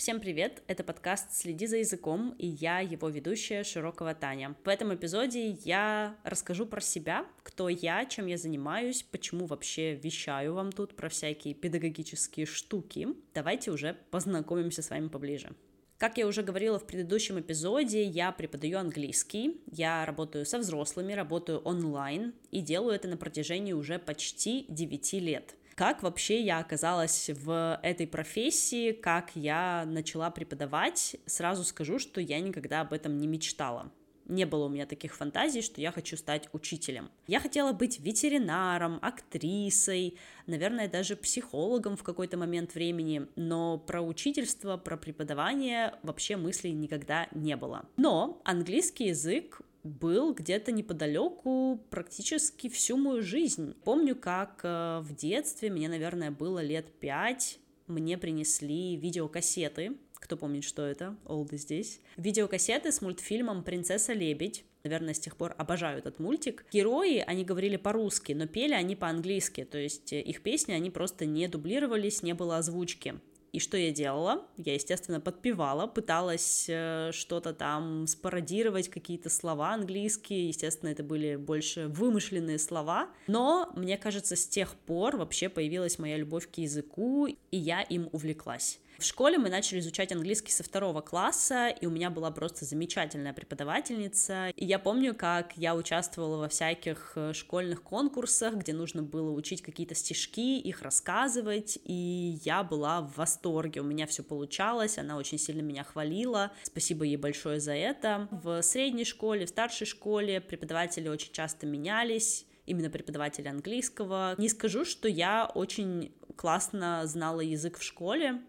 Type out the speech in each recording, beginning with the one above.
Всем привет! Это подкаст «Следи за языком» и я, его ведущая Широкого Таня. В этом эпизоде я расскажу про себя, кто я, чем я занимаюсь, почему вообще вещаю вам тут про всякие педагогические штуки. Давайте уже познакомимся с вами поближе. Как я уже говорила в предыдущем эпизоде, я преподаю английский, я работаю со взрослыми, работаю онлайн и делаю это на протяжении уже почти 9 лет. Как вообще я оказалась в этой профессии, как я начала преподавать, сразу скажу, что я никогда об этом не мечтала. Не было у меня таких фантазий, что я хочу стать учителем. Я хотела быть ветеринаром, актрисой, наверное, даже психологом в какой-то момент времени, но про учительство, про преподавание вообще мыслей никогда не было. Но английский язык был где-то неподалеку практически всю мою жизнь. Помню, как э, в детстве, мне, наверное, было лет пять, мне принесли видеокассеты. Кто помнит, что это? Олды здесь. Видеокассеты с мультфильмом «Принцесса лебедь». Наверное, с тех пор обожаю этот мультик. Герои, они говорили по-русски, но пели они по-английски, то есть э, их песни, они просто не дублировались, не было озвучки. И что я делала? Я, естественно, подпевала, пыталась э, что-то там спародировать, какие-то слова английские. Естественно, это были больше вымышленные слова. Но, мне кажется, с тех пор вообще появилась моя любовь к языку, и я им увлеклась. В школе мы начали изучать английский со второго класса, и у меня была просто замечательная преподавательница. И я помню, как я участвовала во всяких э, школьных конкурсах, где нужно было учить какие-то стишки, их рассказывать, и я была в восторге. У меня все получалось, она очень сильно меня хвалила. Спасибо ей большое за это. В средней школе, в старшей школе преподаватели очень часто менялись именно преподаватели английского. Не скажу, что я очень классно знала язык в школе,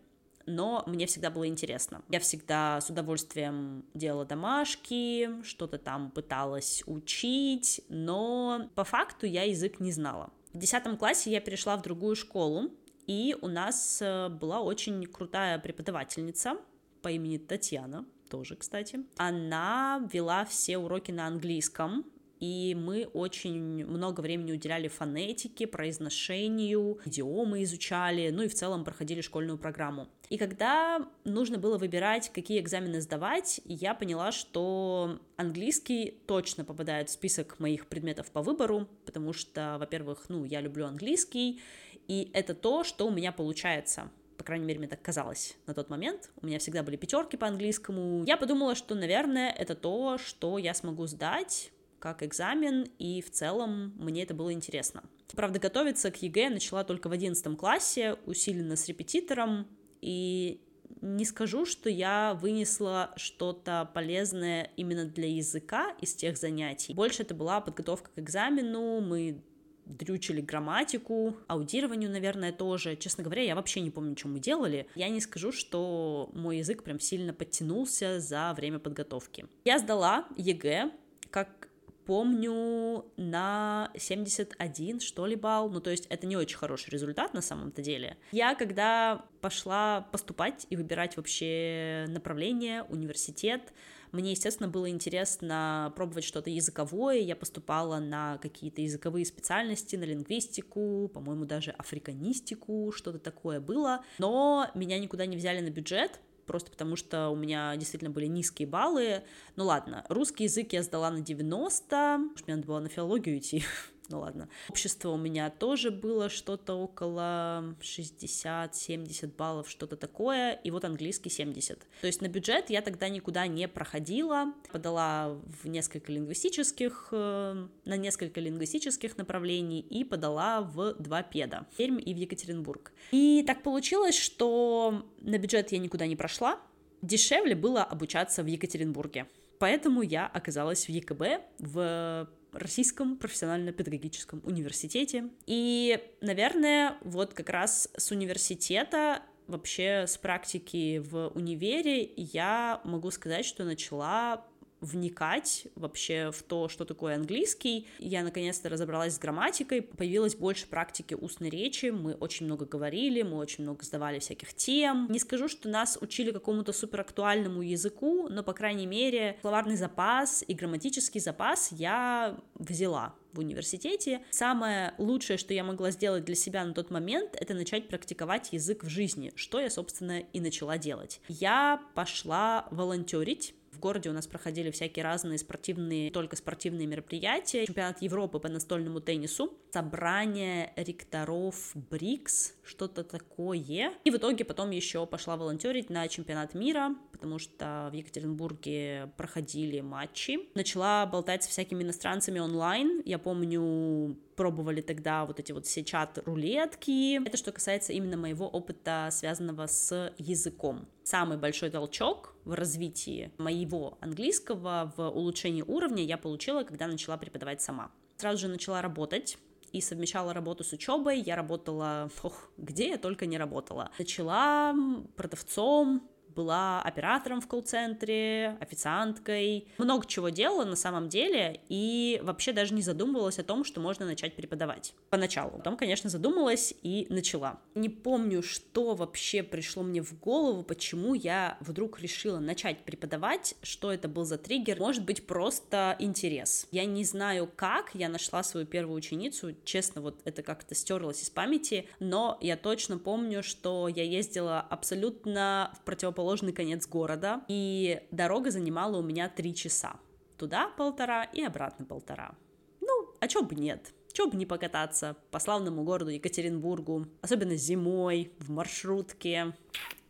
но мне всегда было интересно. Я всегда с удовольствием делала домашки, что-то там пыталась учить, но по факту я язык не знала. В десятом классе я перешла в другую школу, и у нас э, была очень крутая преподавательница по имени Татьяна, тоже, кстати. Она вела все уроки на английском, и мы очень много времени уделяли фонетике, произношению, идиомы изучали, ну и в целом проходили школьную программу. И когда нужно было выбирать, какие экзамены сдавать, я поняла, что английский точно попадает в список моих предметов по выбору, потому что, во-первых, ну, я люблю английский, и это то, что у меня получается по крайней мере, мне так казалось на тот момент. У меня всегда были пятерки по английскому. Я подумала, что, наверное, это то, что я смогу сдать как экзамен, и в целом мне это было интересно. Правда, готовиться к ЕГЭ я начала только в 11 классе, усиленно с репетитором, и не скажу, что я вынесла что-то полезное именно для языка из тех занятий. Больше это была подготовка к экзамену, мы дрючили грамматику, аудированию, наверное, тоже. Честно говоря, я вообще не помню, что мы делали. Я не скажу, что мой язык прям сильно подтянулся за время подготовки. Я сдала ЕГЭ, как помню, на 71, что ли, балл, ну, то есть это не очень хороший результат на самом-то деле. Я, когда пошла поступать и выбирать вообще направление, университет, мне, естественно, было интересно пробовать что-то языковое, я поступала на какие-то языковые специальности, на лингвистику, по-моему, даже африканистику, что-то такое было, но меня никуда не взяли на бюджет, просто потому что у меня действительно были низкие баллы. Ну ладно, русский язык я сдала на 90, мне надо было на филологию идти, ну ладно. Общество у меня тоже было что-то около 60-70 баллов, что-то такое, и вот английский 70. То есть на бюджет я тогда никуда не проходила, подала в несколько лингвистических, э, на несколько лингвистических направлений и подала в два педа, в Пермь и в Екатеринбург. И так получилось, что на бюджет я никуда не прошла, дешевле было обучаться в Екатеринбурге. Поэтому я оказалась в ЕКБ, в Российском профессионально-педагогическом университете. И, наверное, вот как раз с университета вообще с практики в универе я могу сказать, что начала вникать вообще в то, что такое английский. Я наконец-то разобралась с грамматикой, появилось больше практики устной речи, мы очень много говорили, мы очень много сдавали всяких тем. Не скажу, что нас учили какому-то суперактуальному языку, но, по крайней мере, словарный запас и грамматический запас я взяла в университете. Самое лучшее, что я могла сделать для себя на тот момент, это начать практиковать язык в жизни, что я, собственно, и начала делать. Я пошла волонтерить городе у нас проходили всякие разные спортивные, только спортивные мероприятия. Чемпионат Европы по настольному теннису, собрание ректоров БРИКС, что-то такое. И в итоге потом еще пошла волонтерить на чемпионат мира, потому что в Екатеринбурге проходили матчи. Начала болтать с всякими иностранцами онлайн. Я помню, пробовали тогда вот эти вот все чат-рулетки. Это что касается именно моего опыта, связанного с языком. Самый большой толчок в развитии моего английского, в улучшении уровня я получила, когда начала преподавать сама. Сразу же начала работать, и совмещала работу с учебой. Я работала, ох, где я только не работала. Начала продавцом, была оператором в колл-центре, официанткой, много чего делала на самом деле, и вообще даже не задумывалась о том, что можно начать преподавать. Поначалу. Потом, конечно, задумалась и начала. Не помню, что вообще пришло мне в голову, почему я вдруг решила начать преподавать, что это был за триггер. Может быть, просто интерес. Я не знаю, как я нашла свою первую ученицу, честно, вот это как-то стерлось из памяти, но я точно помню, что я ездила абсолютно в противоположность противоположный конец города, и дорога занимала у меня три часа. Туда полтора и обратно полтора. Ну, а чё бы нет? Чё бы не покататься по славному городу Екатеринбургу, особенно зимой, в маршрутке.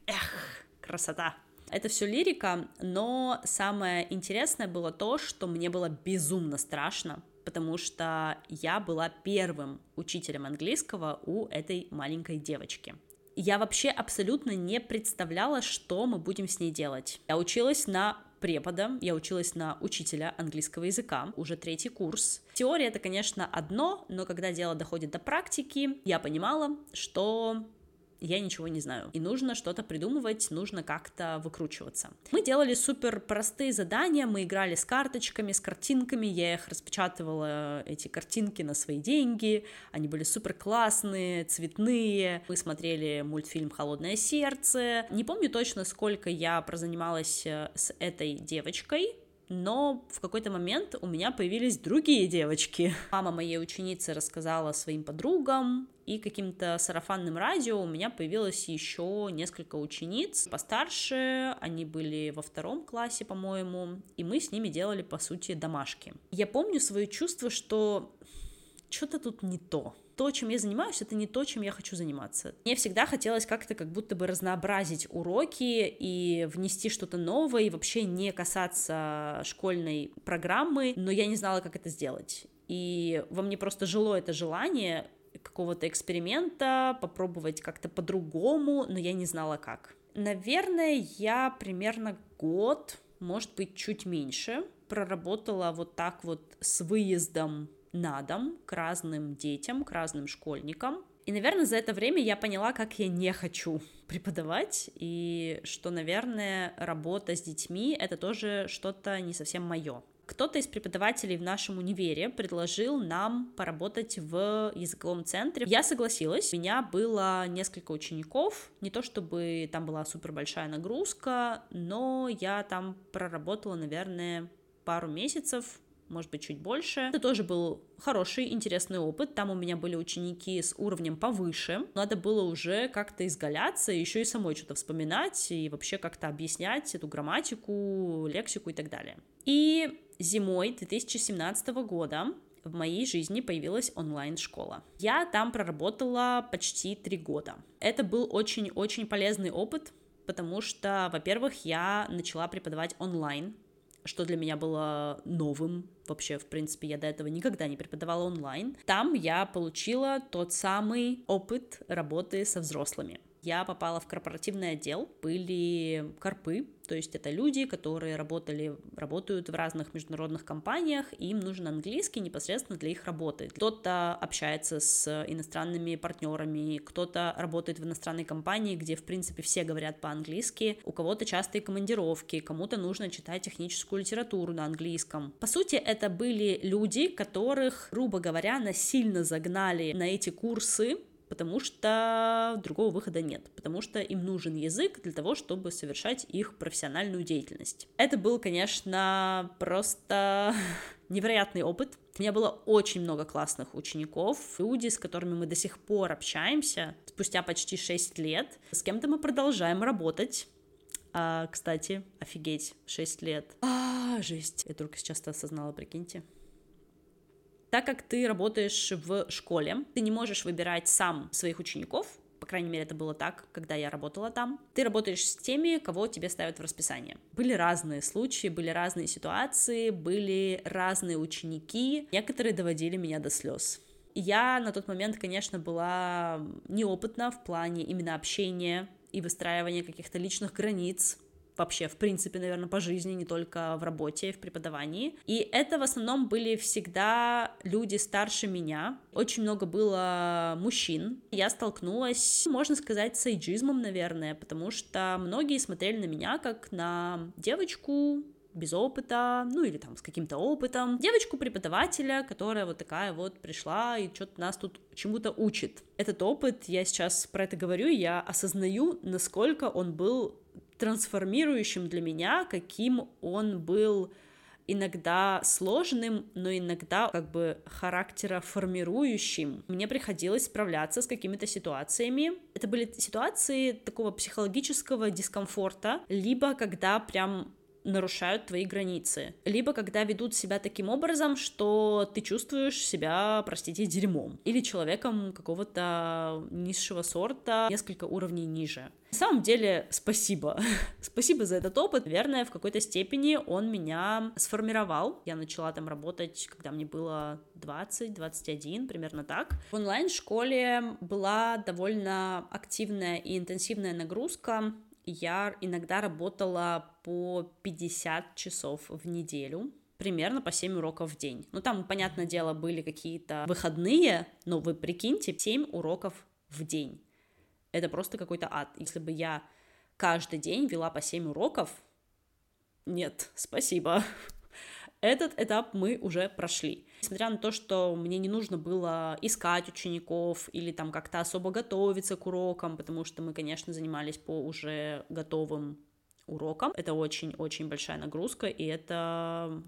Эх, красота! Это все лирика, но самое интересное было то, что мне было безумно страшно, потому что я была первым учителем английского у этой маленькой девочки я вообще абсолютно не представляла, что мы будем с ней делать. Я училась на препода, я училась на учителя английского языка, уже третий курс. Теория это, конечно, одно, но когда дело доходит до практики, я понимала, что я ничего не знаю. И нужно что-то придумывать, нужно как-то выкручиваться. Мы делали супер простые задания, мы играли с карточками, с картинками, я их распечатывала, эти картинки на свои деньги, они были супер классные, цветные. Мы смотрели мультфильм «Холодное сердце». Не помню точно, сколько я прозанималась э, с этой девочкой, но в какой-то момент у меня появились другие девочки. Мама моей ученицы рассказала своим подругам, и каким-то сарафанным радио у меня появилось еще несколько учениц постарше, они были во втором классе, по-моему, и мы с ними делали, по сути, домашки. Я помню свое чувство, что что-то тут не то то, чем я занимаюсь, это не то, чем я хочу заниматься. Мне всегда хотелось как-то как будто бы разнообразить уроки и внести что-то новое, и вообще не касаться школьной программы, но я не знала, как это сделать. И во мне просто жило это желание какого-то эксперимента, попробовать как-то по-другому, но я не знала как. Наверное, я примерно год, может быть, чуть меньше, проработала вот так вот с выездом на дом к разным детям, к разным школьникам. И, наверное, за это время я поняла, как я не хочу преподавать, и что, наверное, работа с детьми — это тоже что-то не совсем мое. Кто-то из преподавателей в нашем универе предложил нам поработать в языковом центре. Я согласилась. У меня было несколько учеников. Не то чтобы там была супер большая нагрузка, но я там проработала, наверное, пару месяцев, может быть, чуть больше. Это тоже был хороший, интересный опыт. Там у меня были ученики с уровнем повыше. Надо было уже как-то изгаляться, еще и самой что-то вспоминать и вообще как-то объяснять эту грамматику, лексику и так далее. И зимой 2017 года в моей жизни появилась онлайн-школа. Я там проработала почти три года. Это был очень-очень полезный опыт, потому что, во-первых, я начала преподавать онлайн, что для меня было новым. Вообще, в принципе, я до этого никогда не преподавала онлайн. Там я получила тот самый опыт работы со взрослыми. Я попала в корпоративный отдел, были корпы, то есть это люди, которые работали, работают в разных международных компаниях, им нужен английский непосредственно для их работы. Кто-то общается с иностранными партнерами, кто-то работает в иностранной компании, где, в принципе, все говорят по-английски, у кого-то частые командировки, кому-то нужно читать техническую литературу на английском. По сути, это были люди, которых, грубо говоря, насильно загнали на эти курсы, потому что другого выхода нет, потому что им нужен язык для того, чтобы совершать их профессиональную деятельность. Это был, конечно, просто невероятный опыт. У меня было очень много классных учеников, люди, с которыми мы до сих пор общаемся, спустя почти 6 лет. С кем-то мы продолжаем работать. А, кстати, офигеть, 6 лет. А, жесть. Я только сейчас это осознала, прикиньте. Так как ты работаешь в школе, ты не можешь выбирать сам своих учеников, по крайней мере, это было так, когда я работала там. Ты работаешь с теми, кого тебе ставят в расписание. Были разные случаи, были разные ситуации, были разные ученики. Некоторые доводили меня до слез. Я на тот момент, конечно, была неопытна в плане именно общения и выстраивания каких-то личных границ вообще, в принципе, наверное, по жизни, не только в работе, в преподавании. И это в основном были всегда люди старше меня. Очень много было мужчин. Я столкнулась, можно сказать, с эйджизмом, наверное, потому что многие смотрели на меня как на девочку, без опыта, ну или там с каким-то опытом, девочку-преподавателя, которая вот такая вот пришла и что-то нас тут чему-то учит. Этот опыт, я сейчас про это говорю, я осознаю, насколько он был трансформирующим для меня, каким он был иногда сложным, но иногда как бы характера формирующим. Мне приходилось справляться с какими-то ситуациями. Это были ситуации такого психологического дискомфорта, либо когда прям нарушают твои границы. Либо когда ведут себя таким образом, что ты чувствуешь себя, простите, дерьмом. Или человеком какого-то низшего сорта, несколько уровней ниже. На самом деле, спасибо. спасибо за этот опыт. Наверное, в какой-то степени он меня сформировал. Я начала там работать, когда мне было 20-21, примерно так. В онлайн-школе была довольно активная и интенсивная нагрузка я иногда работала по 50 часов в неделю, примерно по 7 уроков в день. Ну, там, понятное дело, были какие-то выходные, но вы прикиньте, 7 уроков в день. Это просто какой-то ад. Если бы я каждый день вела по 7 уроков, нет, спасибо. Этот этап мы уже прошли. Несмотря на то, что мне не нужно было искать учеников или там как-то особо готовиться к урокам, потому что мы, конечно, занимались по уже готовым урокам. Это очень-очень большая нагрузка, и это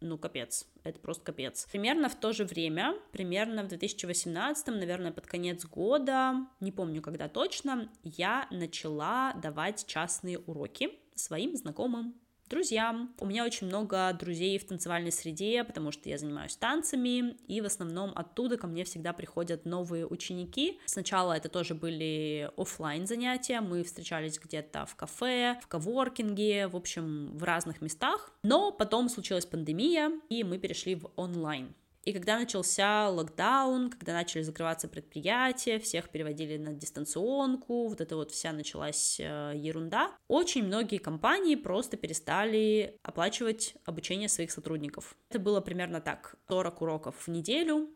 ну, капец, это просто капец. Примерно в то же время, примерно в 2018, наверное, под конец года, не помню когда точно, я начала давать частные уроки своим знакомым друзьям. У меня очень много друзей в танцевальной среде, потому что я занимаюсь танцами, и в основном оттуда ко мне всегда приходят новые ученики. Сначала это тоже были офлайн занятия, мы встречались где-то в кафе, в коворкинге, в общем, в разных местах. Но потом случилась пандемия, и мы перешли в онлайн. И когда начался локдаун, когда начали закрываться предприятия, всех переводили на дистанционку, вот это вот вся началась э, ерунда, очень многие компании просто перестали оплачивать обучение своих сотрудников. Это было примерно так, 40 уроков в неделю,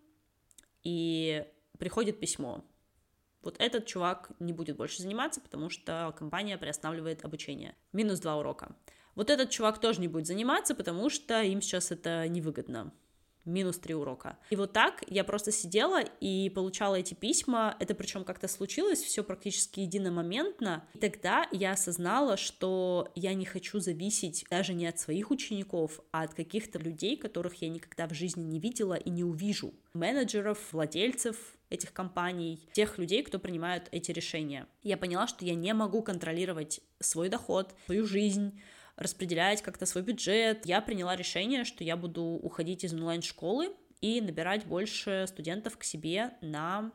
и приходит письмо. Вот этот чувак не будет больше заниматься, потому что компания приостанавливает обучение. Минус два урока. Вот этот чувак тоже не будет заниматься, потому что им сейчас это невыгодно минус три урока. И вот так я просто сидела и получала эти письма, это причем как-то случилось все практически единомоментно, и тогда я осознала, что я не хочу зависеть даже не от своих учеников, а от каких-то людей, которых я никогда в жизни не видела и не увижу, менеджеров, владельцев, этих компаний, тех людей, кто принимают эти решения. Я поняла, что я не могу контролировать свой доход, свою жизнь, распределять как-то свой бюджет. Я приняла решение, что я буду уходить из онлайн-школы и набирать больше студентов к себе на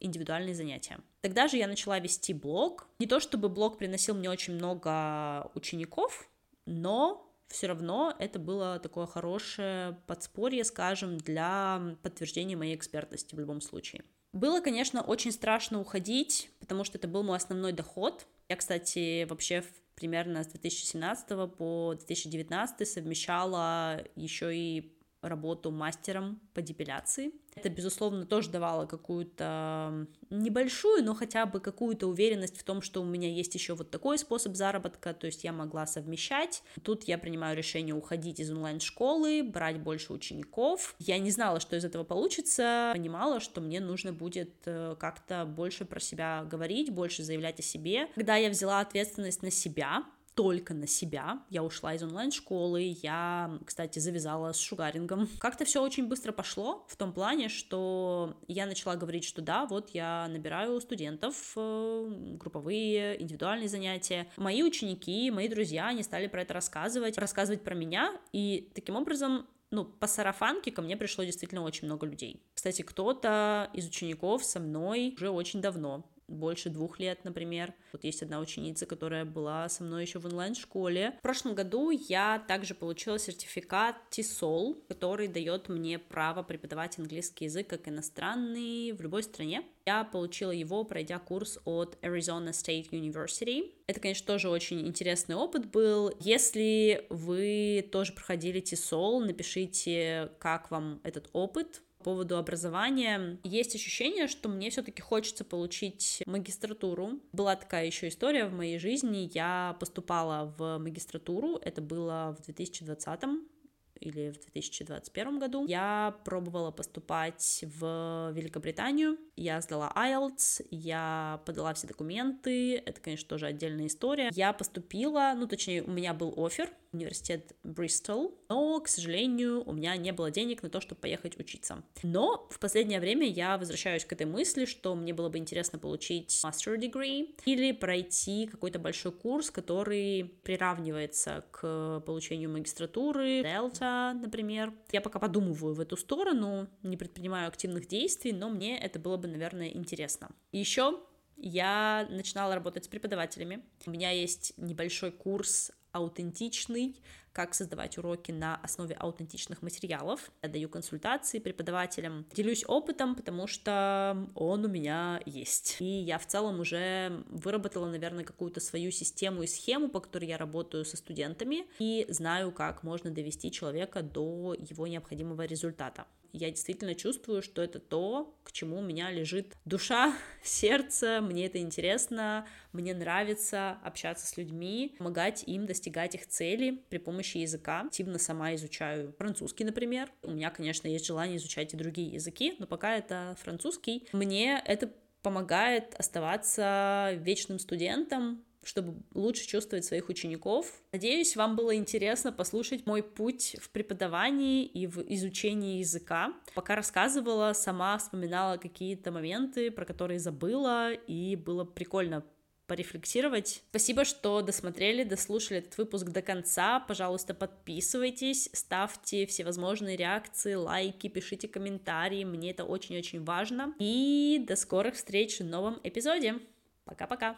индивидуальные занятия. Тогда же я начала вести блог. Не то чтобы блог приносил мне очень много учеников, но все равно это было такое хорошее подспорье, скажем, для подтверждения моей экспертности в любом случае. Было, конечно, очень страшно уходить, потому что это был мой основной доход. Я, кстати, вообще примерно с 2017 по 2019 совмещала еще и работу мастером по депиляции. Это, безусловно, тоже давало какую-то небольшую, но хотя бы какую-то уверенность в том, что у меня есть еще вот такой способ заработка, то есть я могла совмещать. Тут я принимаю решение уходить из онлайн-школы, брать больше учеников. Я не знала, что из этого получится, понимала, что мне нужно будет э, как-то больше про себя говорить, больше заявлять о себе. Когда я взяла ответственность на себя, только на себя. Я ушла из онлайн-школы, я, кстати, завязала с шугарингом. Как-то все очень быстро пошло в том плане, что я начала говорить, что да, вот я набираю студентов, э, групповые, индивидуальные занятия. Мои ученики, мои друзья, они стали про это рассказывать, рассказывать про меня, и таким образом ну, по сарафанке ко мне пришло действительно очень много людей. Кстати, кто-то из учеников со мной уже очень давно больше двух лет, например. Вот есть одна ученица, которая была со мной еще в онлайн-школе. В прошлом году я также получила сертификат TESOL, который дает мне право преподавать английский язык как иностранный в любой стране. Я получила его, пройдя курс от Arizona State University. Это, конечно, тоже очень интересный опыт был. Если вы тоже проходили TESOL, напишите, как вам этот опыт, по поводу образования. Есть ощущение, что мне все-таки хочется получить магистратуру. Была такая еще история в моей жизни. Я поступала в магистратуру, это было в 2020 или в 2021 году. Я пробовала поступать в Великобританию, я сдала IELTS, я подала все документы, это, конечно, тоже отдельная история. Я поступила, ну, точнее, у меня был офер, университет Бристол, но, к сожалению, у меня не было денег на то, чтобы поехать учиться. Но в последнее время я возвращаюсь к этой мысли, что мне было бы интересно получить master degree или пройти какой-то большой курс, который приравнивается к получению магистратуры, Delta, например. Я пока подумываю в эту сторону, не предпринимаю активных действий, но мне это было бы, наверное, интересно. Еще я начинала работать с преподавателями. У меня есть небольшой курс аутентичный, как создавать уроки на основе аутентичных материалов. Я даю консультации преподавателям, делюсь опытом, потому что он у меня есть. И я в целом уже выработала, наверное, какую-то свою систему и схему, по которой я работаю со студентами, и знаю, как можно довести человека до его необходимого результата я действительно чувствую, что это то, к чему у меня лежит душа, сердце, мне это интересно, мне нравится общаться с людьми, помогать им достигать их целей при помощи языка. Активно сама изучаю французский, например. У меня, конечно, есть желание изучать и другие языки, но пока это французский. Мне это помогает оставаться вечным студентом, чтобы лучше чувствовать своих учеников. Надеюсь, вам было интересно послушать мой путь в преподавании и в изучении языка. Пока рассказывала, сама вспоминала какие-то моменты, про которые забыла, и было прикольно порефлексировать. Спасибо, что досмотрели, дослушали этот выпуск до конца. Пожалуйста, подписывайтесь, ставьте всевозможные реакции, лайки, пишите комментарии. Мне это очень-очень важно. И до скорых встреч в новом эпизоде. Пока-пока.